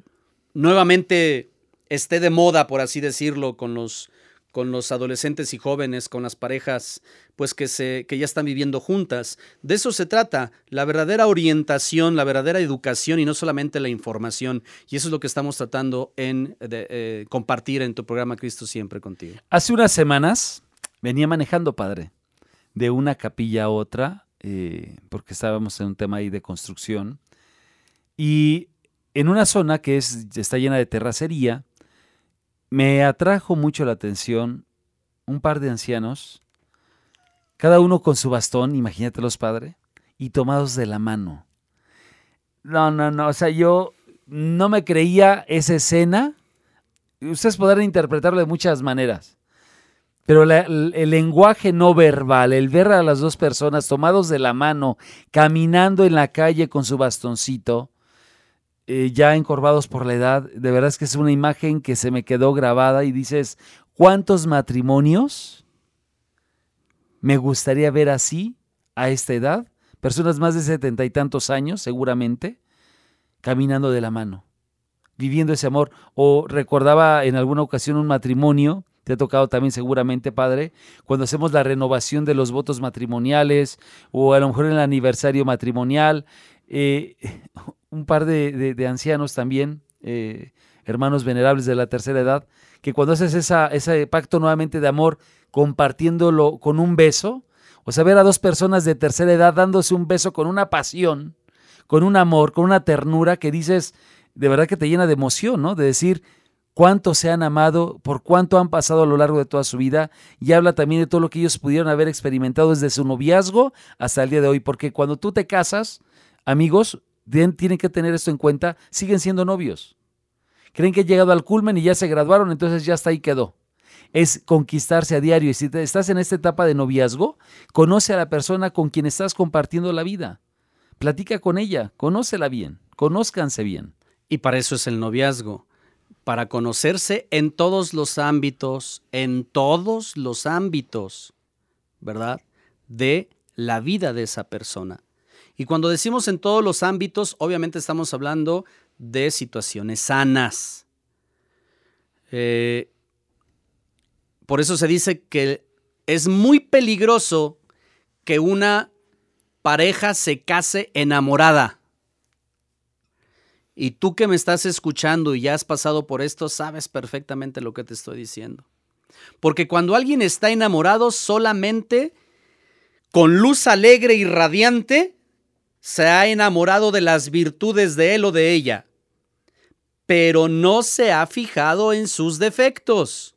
[SPEAKER 3] nuevamente esté de moda, por así decirlo, con los, con los adolescentes y jóvenes, con las parejas, pues que, se, que ya están viviendo juntas. De eso se trata, la verdadera orientación, la verdadera educación y no solamente la información. Y eso es lo que estamos tratando en de, eh, compartir en tu programa Cristo Siempre contigo.
[SPEAKER 2] Hace unas semanas venía manejando, padre, de una capilla a otra, eh, porque estábamos en un tema ahí de construcción, y en una zona que es, está llena de terracería, me atrajo mucho la atención un par de ancianos, cada uno con su bastón, imagínatelos, padre, y tomados de la mano. No, no, no, o sea, yo no me creía esa escena. Ustedes podrán interpretarlo de muchas maneras, pero el lenguaje no verbal, el ver a las dos personas tomados de la mano, caminando en la calle con su bastoncito, eh, ya encorvados por la edad, de verdad es que es una imagen que se me quedó grabada y dices, ¿cuántos matrimonios me gustaría ver así a esta edad? Personas más de setenta y tantos años, seguramente, caminando de la mano. viviendo ese amor. O recordaba en alguna ocasión un matrimonio, te ha tocado también seguramente, padre, cuando hacemos la renovación de los votos matrimoniales o a lo mejor en el aniversario matrimonial, eh, un par de, ancianos también, eh, hermanos venerables de la tercera edad, que cuando haces esa, ese pacto nuevamente de amor, compartiéndolo con un beso, o sea, ver a dos personas de tercera edad dándose un beso con una pasión, con un amor, con una ternura que dices, de verdad que te llena de emoción, ¿no? De decir cuánto se han amado, por cuánto han pasado a lo largo de toda su vida y habla también de todo lo que ellos pudieron haber experimentado desde su noviazgo hasta el día de hoy, porque cuando tú te casas, amigos, tienen que tener esto en cuenta, siguen siendo novios. Creen que han llegado al culmen y ya se graduaron, entonces ya está ahí quedó. Es conquistarse a diario. Y si estás en esta etapa de noviazgo, conoce a la persona con quien estás compartiendo la vida. Platica con ella, conócela bien, conózcanse bien.
[SPEAKER 3] Y para eso es el noviazgo, para conocerse en todos los ámbitos, en todos los ámbitos, ¿verdad? De la vida de esa persona. Y cuando decimos en todos los ámbitos, obviamente estamos hablando de situaciones sanas. Eh, por eso se dice que es muy peligroso que una pareja se case enamorada. Y tú que me estás escuchando y ya has pasado por esto, sabes perfectamente lo que te estoy diciendo. Porque cuando alguien está enamorado solamente con luz alegre y radiante, se ha enamorado de las virtudes de él o de ella, pero no se ha fijado en sus defectos.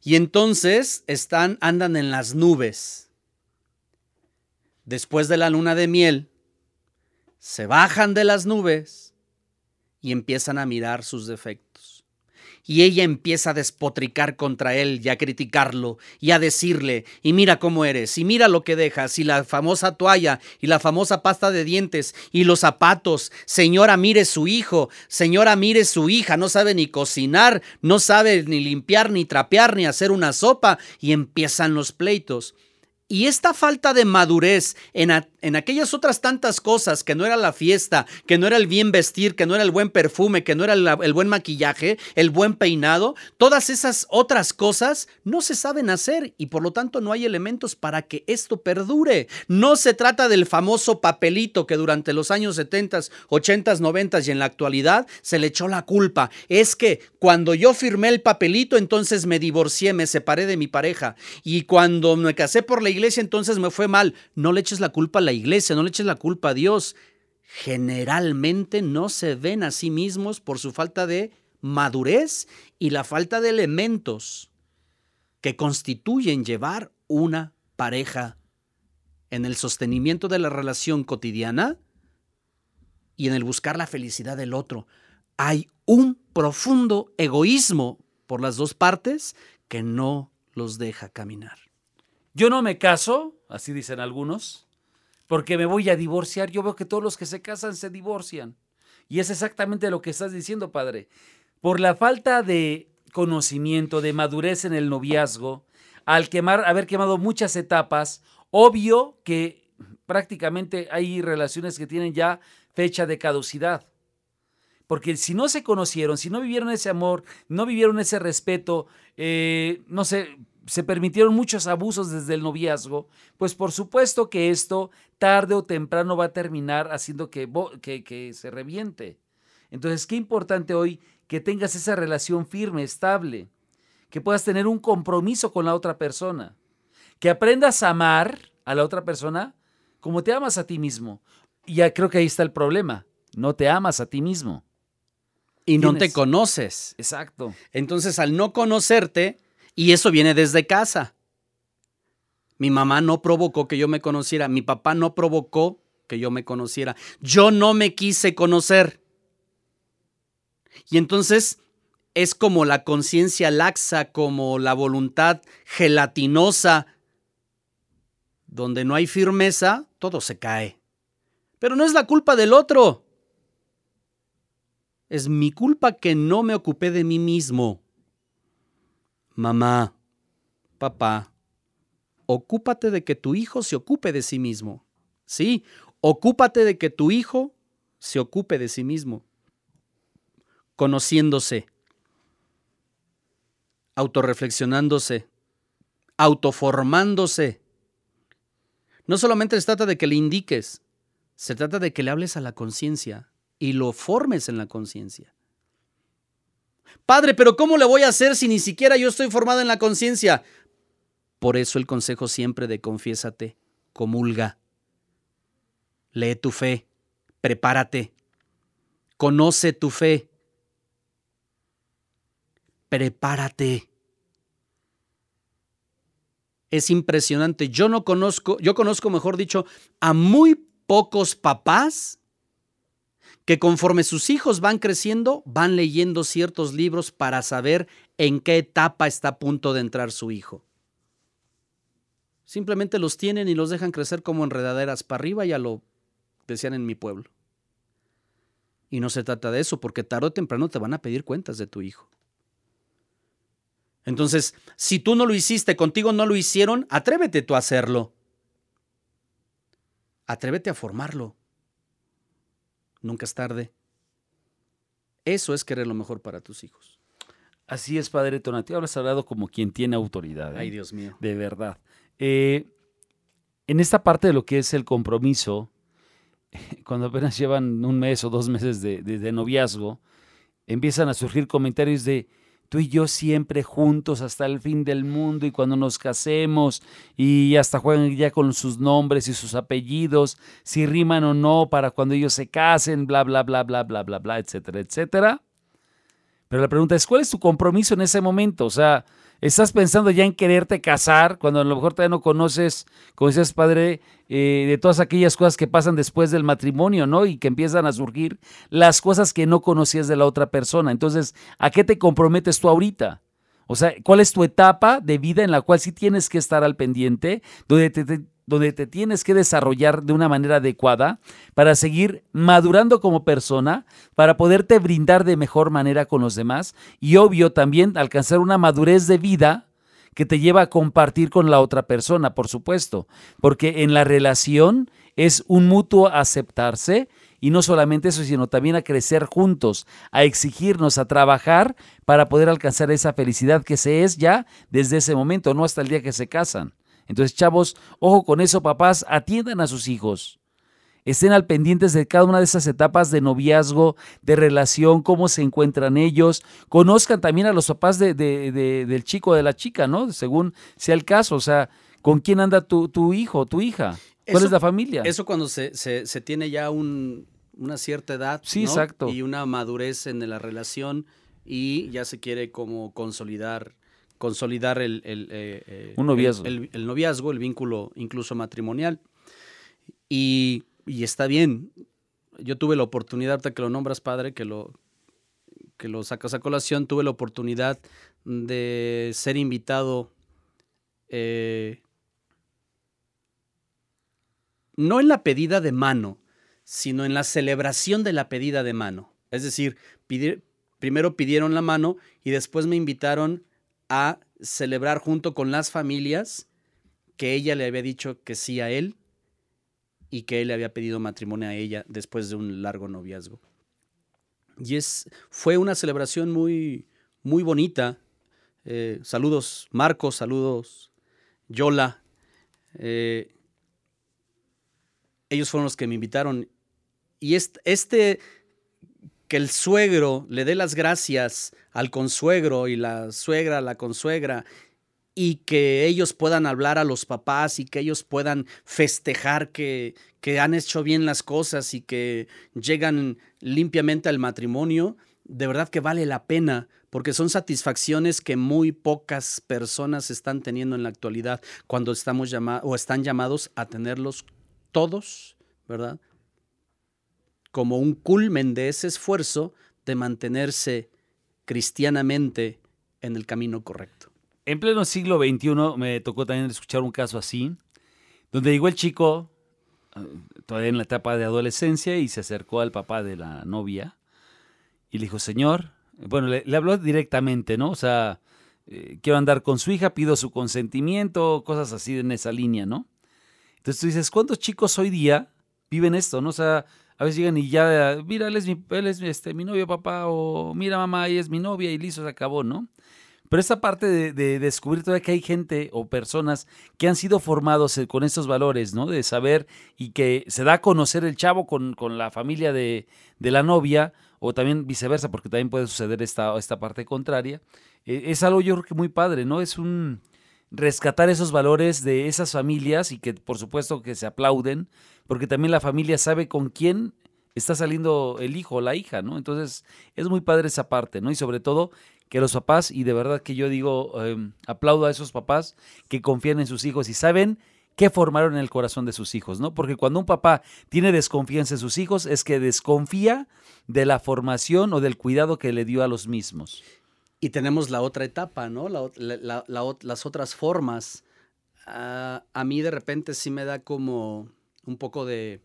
[SPEAKER 3] Y entonces están andan en las nubes. Después de la luna de miel, se bajan de las nubes y empiezan a mirar sus defectos y ella empieza a despotricar contra él y a criticarlo y a decirle, y mira cómo eres, y mira lo que dejas, y la famosa toalla, y la famosa pasta de dientes, y los zapatos, señora mire su hijo, señora mire su hija, no sabe ni cocinar, no sabe ni limpiar, ni trapear, ni hacer una sopa, y empiezan los pleitos. Y esta falta de madurez en, en, aquellas otras tantas cosas, que no era la fiesta, que no era el bien vestir, que no era el buen perfume, que no era el, buen maquillaje, el buen peinado, todas esas otras cosas no se saben hacer y por lo tanto no hay elementos para que esto perdure. No se trata del famoso papelito que durante los años 70, 80, 90 y en la actualidad se le echó la culpa. Es que cuando yo firmé el papelito, entonces me divorcié, me separé de mi pareja y cuando me casé por la iglesia entonces me fue mal. No le eches la culpa a la iglesia, no le eches la culpa a Dios. Generalmente no se ven a sí mismos por su falta de madurez y la falta de elementos que constituyen llevar una pareja en el sostenimiento de la relación cotidiana y en el buscar la felicidad del otro. Hay un profundo egoísmo por las dos partes que no los deja caminar.
[SPEAKER 2] Yo no me caso, así dicen algunos, porque me voy a divorciar. Yo veo que todos los que se casan se divorcian. Y es exactamente lo que estás diciendo, padre. Por la falta de conocimiento, de madurez en el noviazgo, al quemar, haber quemado muchas etapas, obvio que prácticamente hay relaciones que tienen ya fecha de caducidad. Porque si no se conocieron, si no vivieron ese amor, no vivieron ese respeto, eh, no sé, se permitieron muchos abusos desde el noviazgo, pues por supuesto que esto tarde o temprano va a terminar haciendo que, que, se reviente. Entonces, qué importante hoy que tengas esa relación firme, estable, que puedas tener un compromiso con la otra persona, que aprendas a amar a la otra persona como te amas a ti mismo. Y ya creo que ahí está el problema, no te amas a ti mismo.
[SPEAKER 3] Y no te conoces.
[SPEAKER 2] Exacto.
[SPEAKER 3] Entonces, al no conocerte, y eso viene desde casa. Mi mamá no provocó que yo me conociera, mi papá no provocó que yo me conociera. Yo no me quise conocer. Y entonces es como la conciencia laxa, como la voluntad gelatinosa, donde no hay firmeza, todo se cae. Pero no es la culpa del otro. Es mi culpa que no me ocupé de mí mismo mamá, papá, ocúpate de que tu hijo se ocupe de sí mismo. Sí, ocúpate de que tu hijo se ocupe de sí mismo. conociéndose, autorreflexionándose, autoformándose. No solamente se trata de que le indiques, se trata de que le hables a la conciencia y lo formes en la conciencia. Padre, pero ¿cómo le voy a hacer si ni siquiera yo estoy formado en la conciencia? Por eso el consejo siempre de confiésate, comulga, lee tu fe, prepárate, conoce tu fe, prepárate. Es impresionante. Yo no conozco, yo conozco, mejor dicho, a muy pocos papás que conforme sus hijos van creciendo, van leyendo ciertos libros para saber en qué etapa está a punto de entrar su hijo. Simplemente los tienen y los dejan crecer como enredaderas para arriba, ya lo decían en mi pueblo. Y no se trata de eso, porque tarde o temprano te van a pedir cuentas de tu hijo. Entonces, si tú no lo hiciste, contigo no lo hicieron, atrévete tú a hacerlo. Atrévete a formarlo. Nunca es tarde. Eso es querer lo mejor para tus hijos.
[SPEAKER 2] Así es, Padre Tonati. Has hablado como quien tiene autoridad. ¿eh?
[SPEAKER 3] Ay, Dios mío.
[SPEAKER 2] De verdad. Eh, en esta parte de lo que es el compromiso, cuando apenas llevan un mes o dos meses de, de noviazgo, empiezan a surgir comentarios de, tú y yo siempre juntos hasta el fin del mundo y cuando nos casemos y hasta juegan ya con sus nombres y sus apellidos, si riman o no para cuando ellos se casen, bla, bla, bla, bla, bla, bla, bla, etcétera, etcétera. Pero la pregunta es, ¿cuál es tu compromiso en ese momento? O sea, estás pensando ya en quererte casar cuando a lo mejor todavía no conoces, como decías padre, eh, de todas aquellas cosas que pasan después del matrimonio, ¿no? Y que empiezan a surgir las cosas que no conocías de la otra persona. Entonces, ¿a qué te comprometes tú ahorita? O sea, ¿cuál es tu etapa de vida en la cual sí tienes que estar al pendiente, donde te, te donde te tienes que desarrollar de una manera adecuada para seguir madurando como persona, para poderte brindar de mejor manera con los demás y obvio también alcanzar una madurez de vida que te lleva a compartir con la otra persona, por supuesto, porque en la relación es un mutuo aceptarse y no solamente eso, sino también a crecer juntos, a exigirnos, a trabajar para poder alcanzar esa felicidad que se es ya desde ese momento, no hasta el día que se casan. Entonces, chavos, ojo con eso, papás, atiendan a sus hijos. Estén al pendientes de cada una de esas etapas de noviazgo, de relación, cómo se encuentran ellos. Conozcan también a los papás de, del chico o de la chica, ¿no? Según sea el caso. O sea, ¿con quién anda tu, tu hijo, tu hija? ¿Cuál es la familia?
[SPEAKER 3] Eso cuando se, se, tiene ya un, una cierta edad
[SPEAKER 2] sí, exacto.
[SPEAKER 3] y una madurez en la relación y ya se quiere como consolidar consolidar el, el, eh,
[SPEAKER 2] eh, noviazgo.
[SPEAKER 3] El, noviazgo, el vínculo incluso matrimonial. Y, está bien. Yo tuve la oportunidad, hasta que lo nombras padre, que lo, que lo sacas a colación, tuve la oportunidad de ser invitado eh, no en la pedida de mano, sino en la celebración de la pedida de mano. Es decir, primero pidieron la mano y después me invitaron a celebrar junto con las familias que ella le había dicho que sí a él y que él le había pedido matrimonio a ella después de un largo noviazgo. Y es, fue una celebración muy, muy bonita. Eh, saludos Marcos, saludos Yola. Eh, ellos fueron los que me invitaron. Y este, este que el suegro le dé las gracias al consuegro y la suegra a la consuegra y que ellos puedan hablar a los papás y que ellos puedan festejar que, que han hecho bien las cosas y que llegan limpiamente al matrimonio, de verdad que vale la pena porque son satisfacciones que muy pocas personas están teniendo en la actualidad cuando estamos llamados o están llamados a tenerlos todos, ¿verdad? Como un culmen de ese esfuerzo de mantenerse cristianamente en el camino correcto.
[SPEAKER 2] En pleno siglo XXI me tocó también escuchar un caso así, donde llegó el chico, eh, todavía en la etapa de adolescencia, y se acercó al papá de la novia y le dijo, Señor, bueno, le, habló directamente, ¿no? O sea, eh, quiero andar con su hija, pido su consentimiento, cosas así en esa línea, ¿no? Entonces tú dices, ¿cuántos chicos hoy día viven esto, no? O sea, a veces llegan y ya, mira, él es mi, él es este, mi novio, papá, o mira, mamá, ella es mi novia y listo, se acabó, ¿no? Pero esta parte de, descubrir todavía que hay gente o personas que han sido formados eh, con estos valores, ¿no? De saber y que se da a conocer el chavo con, la familia de, la novia, o también viceversa, porque también puede suceder esta, esta parte contraria. Eh, es algo yo creo que muy padre, ¿no? Es un rescatar esos valores de esas familias y que por supuesto que se aplauden, porque también la familia sabe con quién está saliendo el hijo o la hija, ¿no? Entonces es muy padre esa parte, ¿no? Y sobre todo que los papás, y de verdad que yo digo, em, aplaudo a esos papás que confían en sus hijos y saben qué formaron en el corazón de sus hijos, ¿no? Porque cuando un papá tiene desconfianza en sus hijos es que desconfía de la formación o del cuidado que le dio a los mismos.
[SPEAKER 3] Y tenemos la otra etapa, ¿no? las otras formas. Ah, a mí de repente sí me da como un poco de,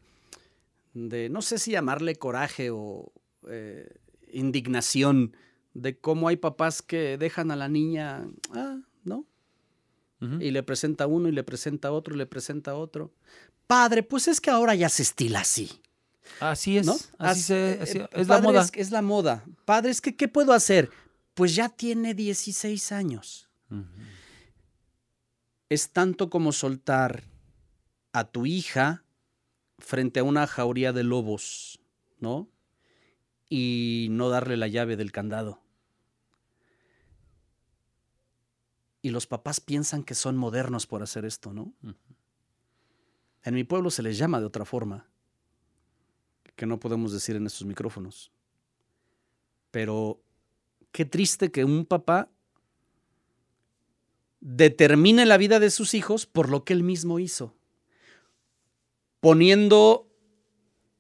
[SPEAKER 3] de no sé si llamarle coraje o eh, indignación de cómo hay papás que dejan a la niña, ah, ¿no? Y le presenta uno y le presenta otro y le presenta otro. Padre, pues es que ahora ya se estila así.
[SPEAKER 2] Así es. ¿no? Así, eh, es la moda.
[SPEAKER 3] Es, la moda. Padre, es que ¿qué puedo hacer? Pues ya tiene 16 años. Es tanto como soltar a tu hija frente a una jauría de lobos, ¿no? Y no darle la llave del candado. Y los papás piensan que son modernos por hacer esto, ¿no? En mi pueblo se les llama de otra forma, que no podemos decir en estos micrófonos. Pero qué triste que un papá determine la vida de sus hijos por lo que él mismo hizo, poniendo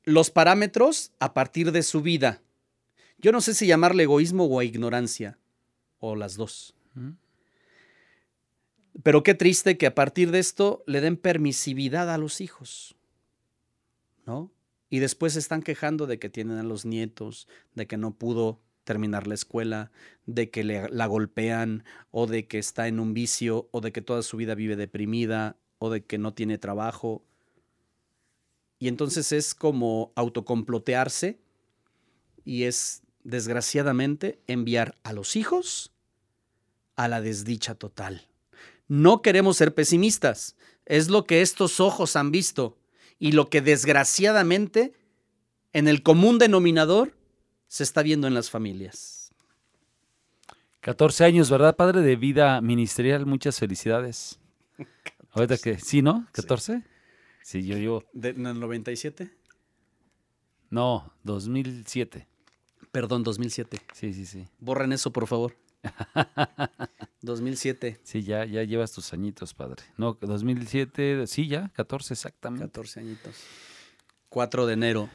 [SPEAKER 3] los parámetros a partir de su vida. Yo no sé si llamarle egoísmo o ignorancia, o las dos. Pero qué triste que a partir de esto le den permisividad a los hijos, ¿no? Y después se están quejando de que tienen a los nietos, de que no pudo terminar la escuela, de que le, la golpean, o de que está en un vicio, o de que toda su vida vive deprimida, o de que no tiene trabajo. Y entonces es como autocomplotearse y es, desgraciadamente, enviar a los hijos a la desdicha total. No queremos ser pesimistas. Es lo que estos ojos han visto y lo que desgraciadamente en el común denominador se está viendo en las familias.
[SPEAKER 2] 14 años, ¿verdad, padre? De vida ministerial. Muchas felicidades. Ahorita que, sí, ¿no? ¿14? Sí, yo yo.
[SPEAKER 3] ¿De, ¿En el 97?
[SPEAKER 2] No, 2007.
[SPEAKER 3] Perdón, 2007.
[SPEAKER 2] Sí, sí, sí.
[SPEAKER 3] Borren eso, por favor. 2007.
[SPEAKER 2] Sí, ya, ya llevas tus añitos, padre. No, 2007, sí, ya, 14 exactamente.
[SPEAKER 3] 14 añitos. 4 de enero.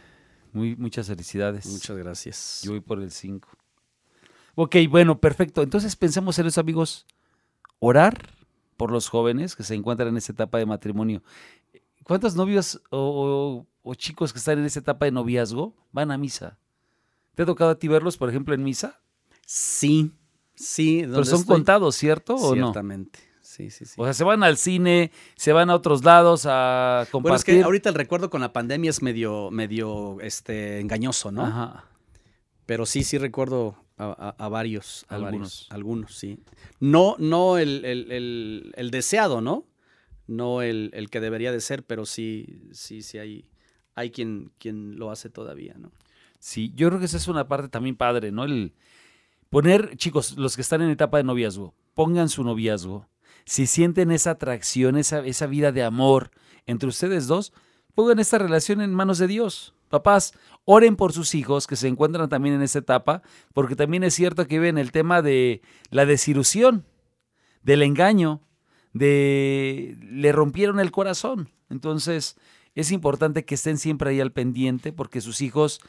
[SPEAKER 2] Muy, muchas felicidades.
[SPEAKER 3] Muchas gracias.
[SPEAKER 2] Yo voy por el 5. Ok, bueno, perfecto. Entonces pensemos en eso, amigos. Orar por los jóvenes que se encuentran en esta etapa de matrimonio. ¿Cuántos novios o, o chicos que están en esta etapa de noviazgo van a misa? ¿Te ha tocado a ti verlos, por ejemplo, en misa?
[SPEAKER 3] Sí, Sí,
[SPEAKER 2] pero son contados, ¿cierto? ¿o
[SPEAKER 3] Ciertamente. Sí, sí, sí.
[SPEAKER 2] O sea, se van al cine, se van a otros lados a compartir. Bueno, es que
[SPEAKER 3] ahorita el recuerdo con la pandemia es medio, medio este, engañoso, ¿no? Ajá. Pero sí, sí recuerdo a, varios. algunos. algunos, sí. No, no el, deseado, ¿no? No el, que debería de ser, pero sí, sí, sí hay, hay quien, quien lo hace todavía, ¿no?
[SPEAKER 2] Sí, yo creo que esa es una parte también padre, ¿no? El, Poner, chicos, los que están en etapa de noviazgo, pongan su noviazgo. Si sienten esa atracción, esa, esa vida de amor entre ustedes dos, pongan esta relación en manos de Dios. Papás, oren por sus hijos que se encuentran también en esa etapa, porque también es cierto que viven el tema de la desilusión, del engaño, de le rompieron el corazón. Entonces, es importante que estén siempre ahí al pendiente, porque sus hijos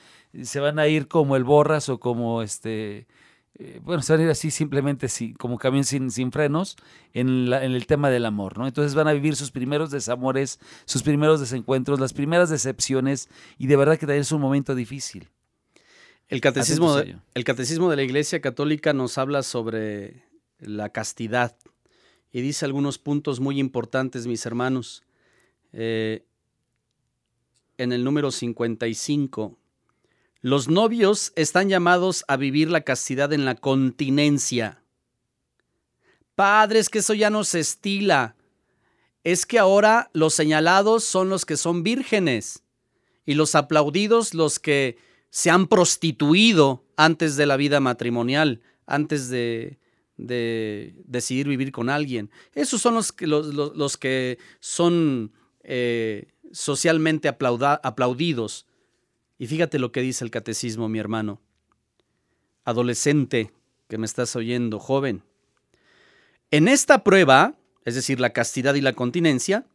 [SPEAKER 2] se van a ir como el borras o como este eh, bueno, salir así simplemente como camión sin, sin frenos en, el tema del amor, ¿no? Entonces van a vivir sus primeros desamores, sus primeros desencuentros, las primeras decepciones y de verdad que también es un momento difícil.
[SPEAKER 3] El catecismo, de, el catecismo de la Iglesia Católica nos habla sobre la castidad y dice algunos puntos muy importantes, mis hermanos. Eh, en el número 55. Los novios están llamados a vivir la castidad en la continencia. Padres, que eso ya no se estila. Es que ahora los señalados son los que son vírgenes y los aplaudidos los que se han prostituido antes de la vida matrimonial, antes de, decidir vivir con alguien. Esos son los que, que son eh, socialmente aplaudidos. Y fíjate lo que dice el catecismo, mi hermano. Adolescente que me estás oyendo, joven. En esta prueba, es decir, la castidad y la continencia,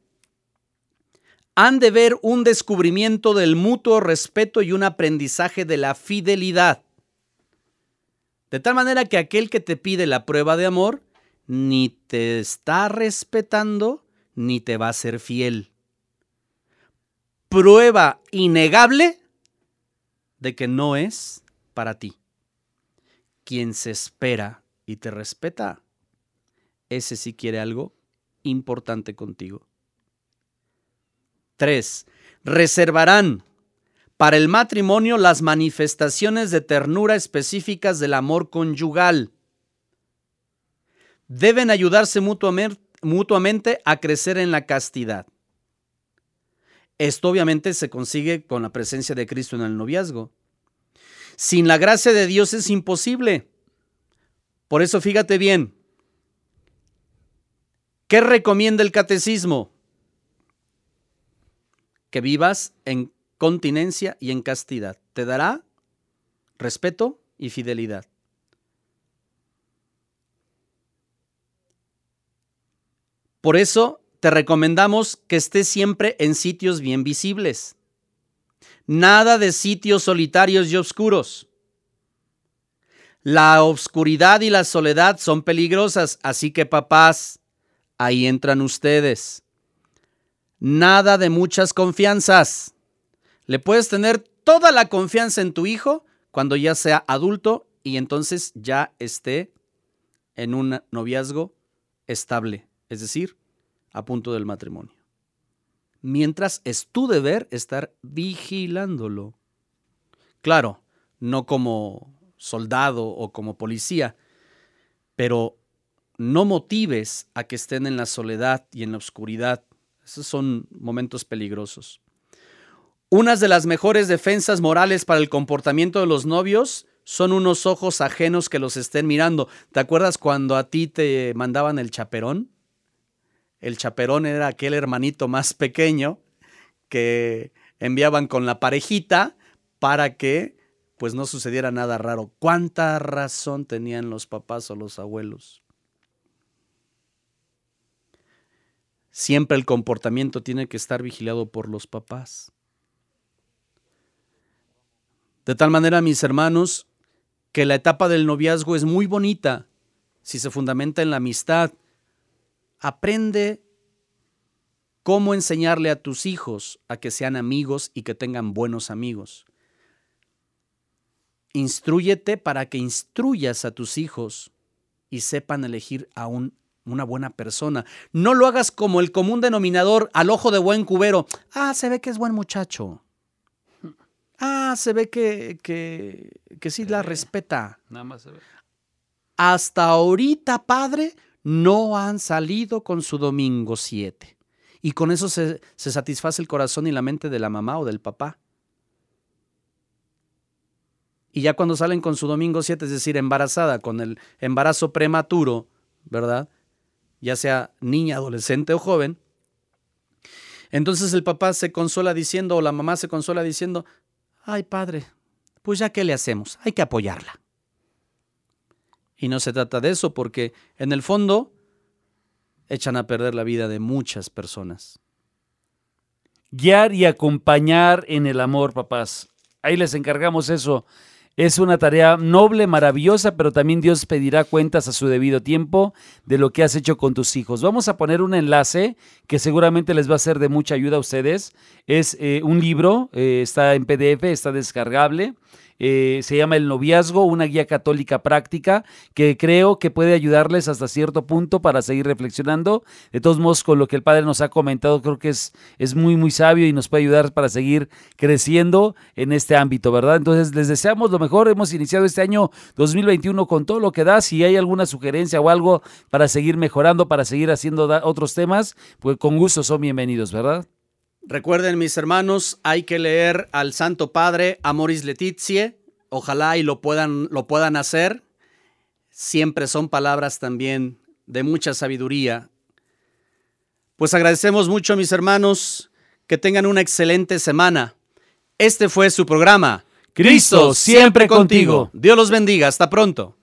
[SPEAKER 3] han de ver un descubrimiento del mutuo respeto y un aprendizaje de la fidelidad. De tal manera que aquel que te pide la prueba de amor ni te está respetando ni te va a ser fiel. Prueba innegable de que no es para ti. Quien se espera y te respeta, ese sí quiere algo importante contigo. 3. Reservarán para el matrimonio las manifestaciones de ternura específicas del amor conyugal. Deben ayudarse mutuamente a crecer en la castidad. Esto obviamente se consigue con la presencia de Cristo en el noviazgo. Sin la gracia de Dios es imposible. Por eso fíjate bien. ¿Qué recomienda el catecismo? que vivas en continencia y en castidad. Te dará respeto y fidelidad. Por eso te recomendamos que estés siempre en sitios bien visibles. Nada de sitios solitarios y oscuros. La oscuridad y la soledad son peligrosas, así que papás, ahí entran ustedes. Nada de muchas confianzas. Le puedes tener toda la confianza en tu hijo cuando ya sea adulto y entonces ya esté en un noviazgo estable, es decir, a punto del matrimonio. Mientras es tu deber estar vigilándolo. Claro, no como soldado o como policía, pero no motives a que estén en la soledad y en la oscuridad esos son momentos peligrosos. Unas de las mejores defensas morales para el comportamiento de los novios son unos ojos ajenos que los estén mirando. ¿Te acuerdas cuando a ti te mandaban el chaperón? El chaperón era aquel hermanito más pequeño que enviaban con la parejita para que pues no sucediera nada raro. ¿Cuánta razón tenían los papás o los abuelos? Siempre el comportamiento tiene que estar vigilado por los papás. De tal manera, mis hermanos, que la etapa del noviazgo es muy bonita si se fundamenta en la amistad. Aprende cómo enseñarle a tus hijos a que sean amigos y que tengan buenos amigos. Instrúyete para que instruyas a tus hijos y sepan elegir a un una buena persona. No lo hagas como el común denominador al ojo de buen cubero. Ah, se ve que es buen muchacho. Ah, se ve que, que, que sí la respeta.
[SPEAKER 2] Nada más se ve.
[SPEAKER 3] Hasta ahorita, padre, no han salido con su domingo 7. Y con eso se, satisface el corazón y la mente de la mamá o del papá. Y ya cuando salen con su domingo 7, es decir, embarazada, con el embarazo prematuro, ¿verdad? ya sea niña, adolescente o joven, entonces el papá se consola diciendo o la mamá se consola diciendo, ay padre, pues ya qué le hacemos, hay que apoyarla. Y no se trata de eso porque en el fondo echan a perder la vida de muchas personas.
[SPEAKER 2] Guiar y acompañar en el amor, papás. Ahí les encargamos eso. Es una tarea noble, maravillosa, pero también Dios pedirá cuentas a su debido tiempo de lo que has hecho con tus hijos. Vamos a poner un enlace que seguramente les va a ser de mucha ayuda a ustedes. Es eh, un libro, eh, está en PDF, está descargable. Eh, se llama El Noviazgo, una guía católica práctica que creo que puede ayudarles hasta cierto punto para seguir reflexionando. De todos modos, con lo que el Padre nos ha comentado, creo que es, es muy, muy sabio y nos puede ayudar para seguir creciendo en este ámbito, ¿verdad? Entonces, les deseamos lo mejor. Hemos iniciado este año 2021 con todo lo que da. Si hay alguna sugerencia o algo para seguir mejorando, para seguir haciendo otros temas, pues con gusto son bienvenidos, ¿verdad?
[SPEAKER 3] Recuerden, mis hermanos, hay que leer al Santo Padre Amoris Letizie. Ojalá y lo puedan, lo puedan hacer. Siempre son palabras también de mucha sabiduría. Pues agradecemos mucho, mis hermanos, que tengan una excelente semana. Este fue su programa.
[SPEAKER 2] Cristo siempre contigo.
[SPEAKER 3] Dios los bendiga. Hasta pronto.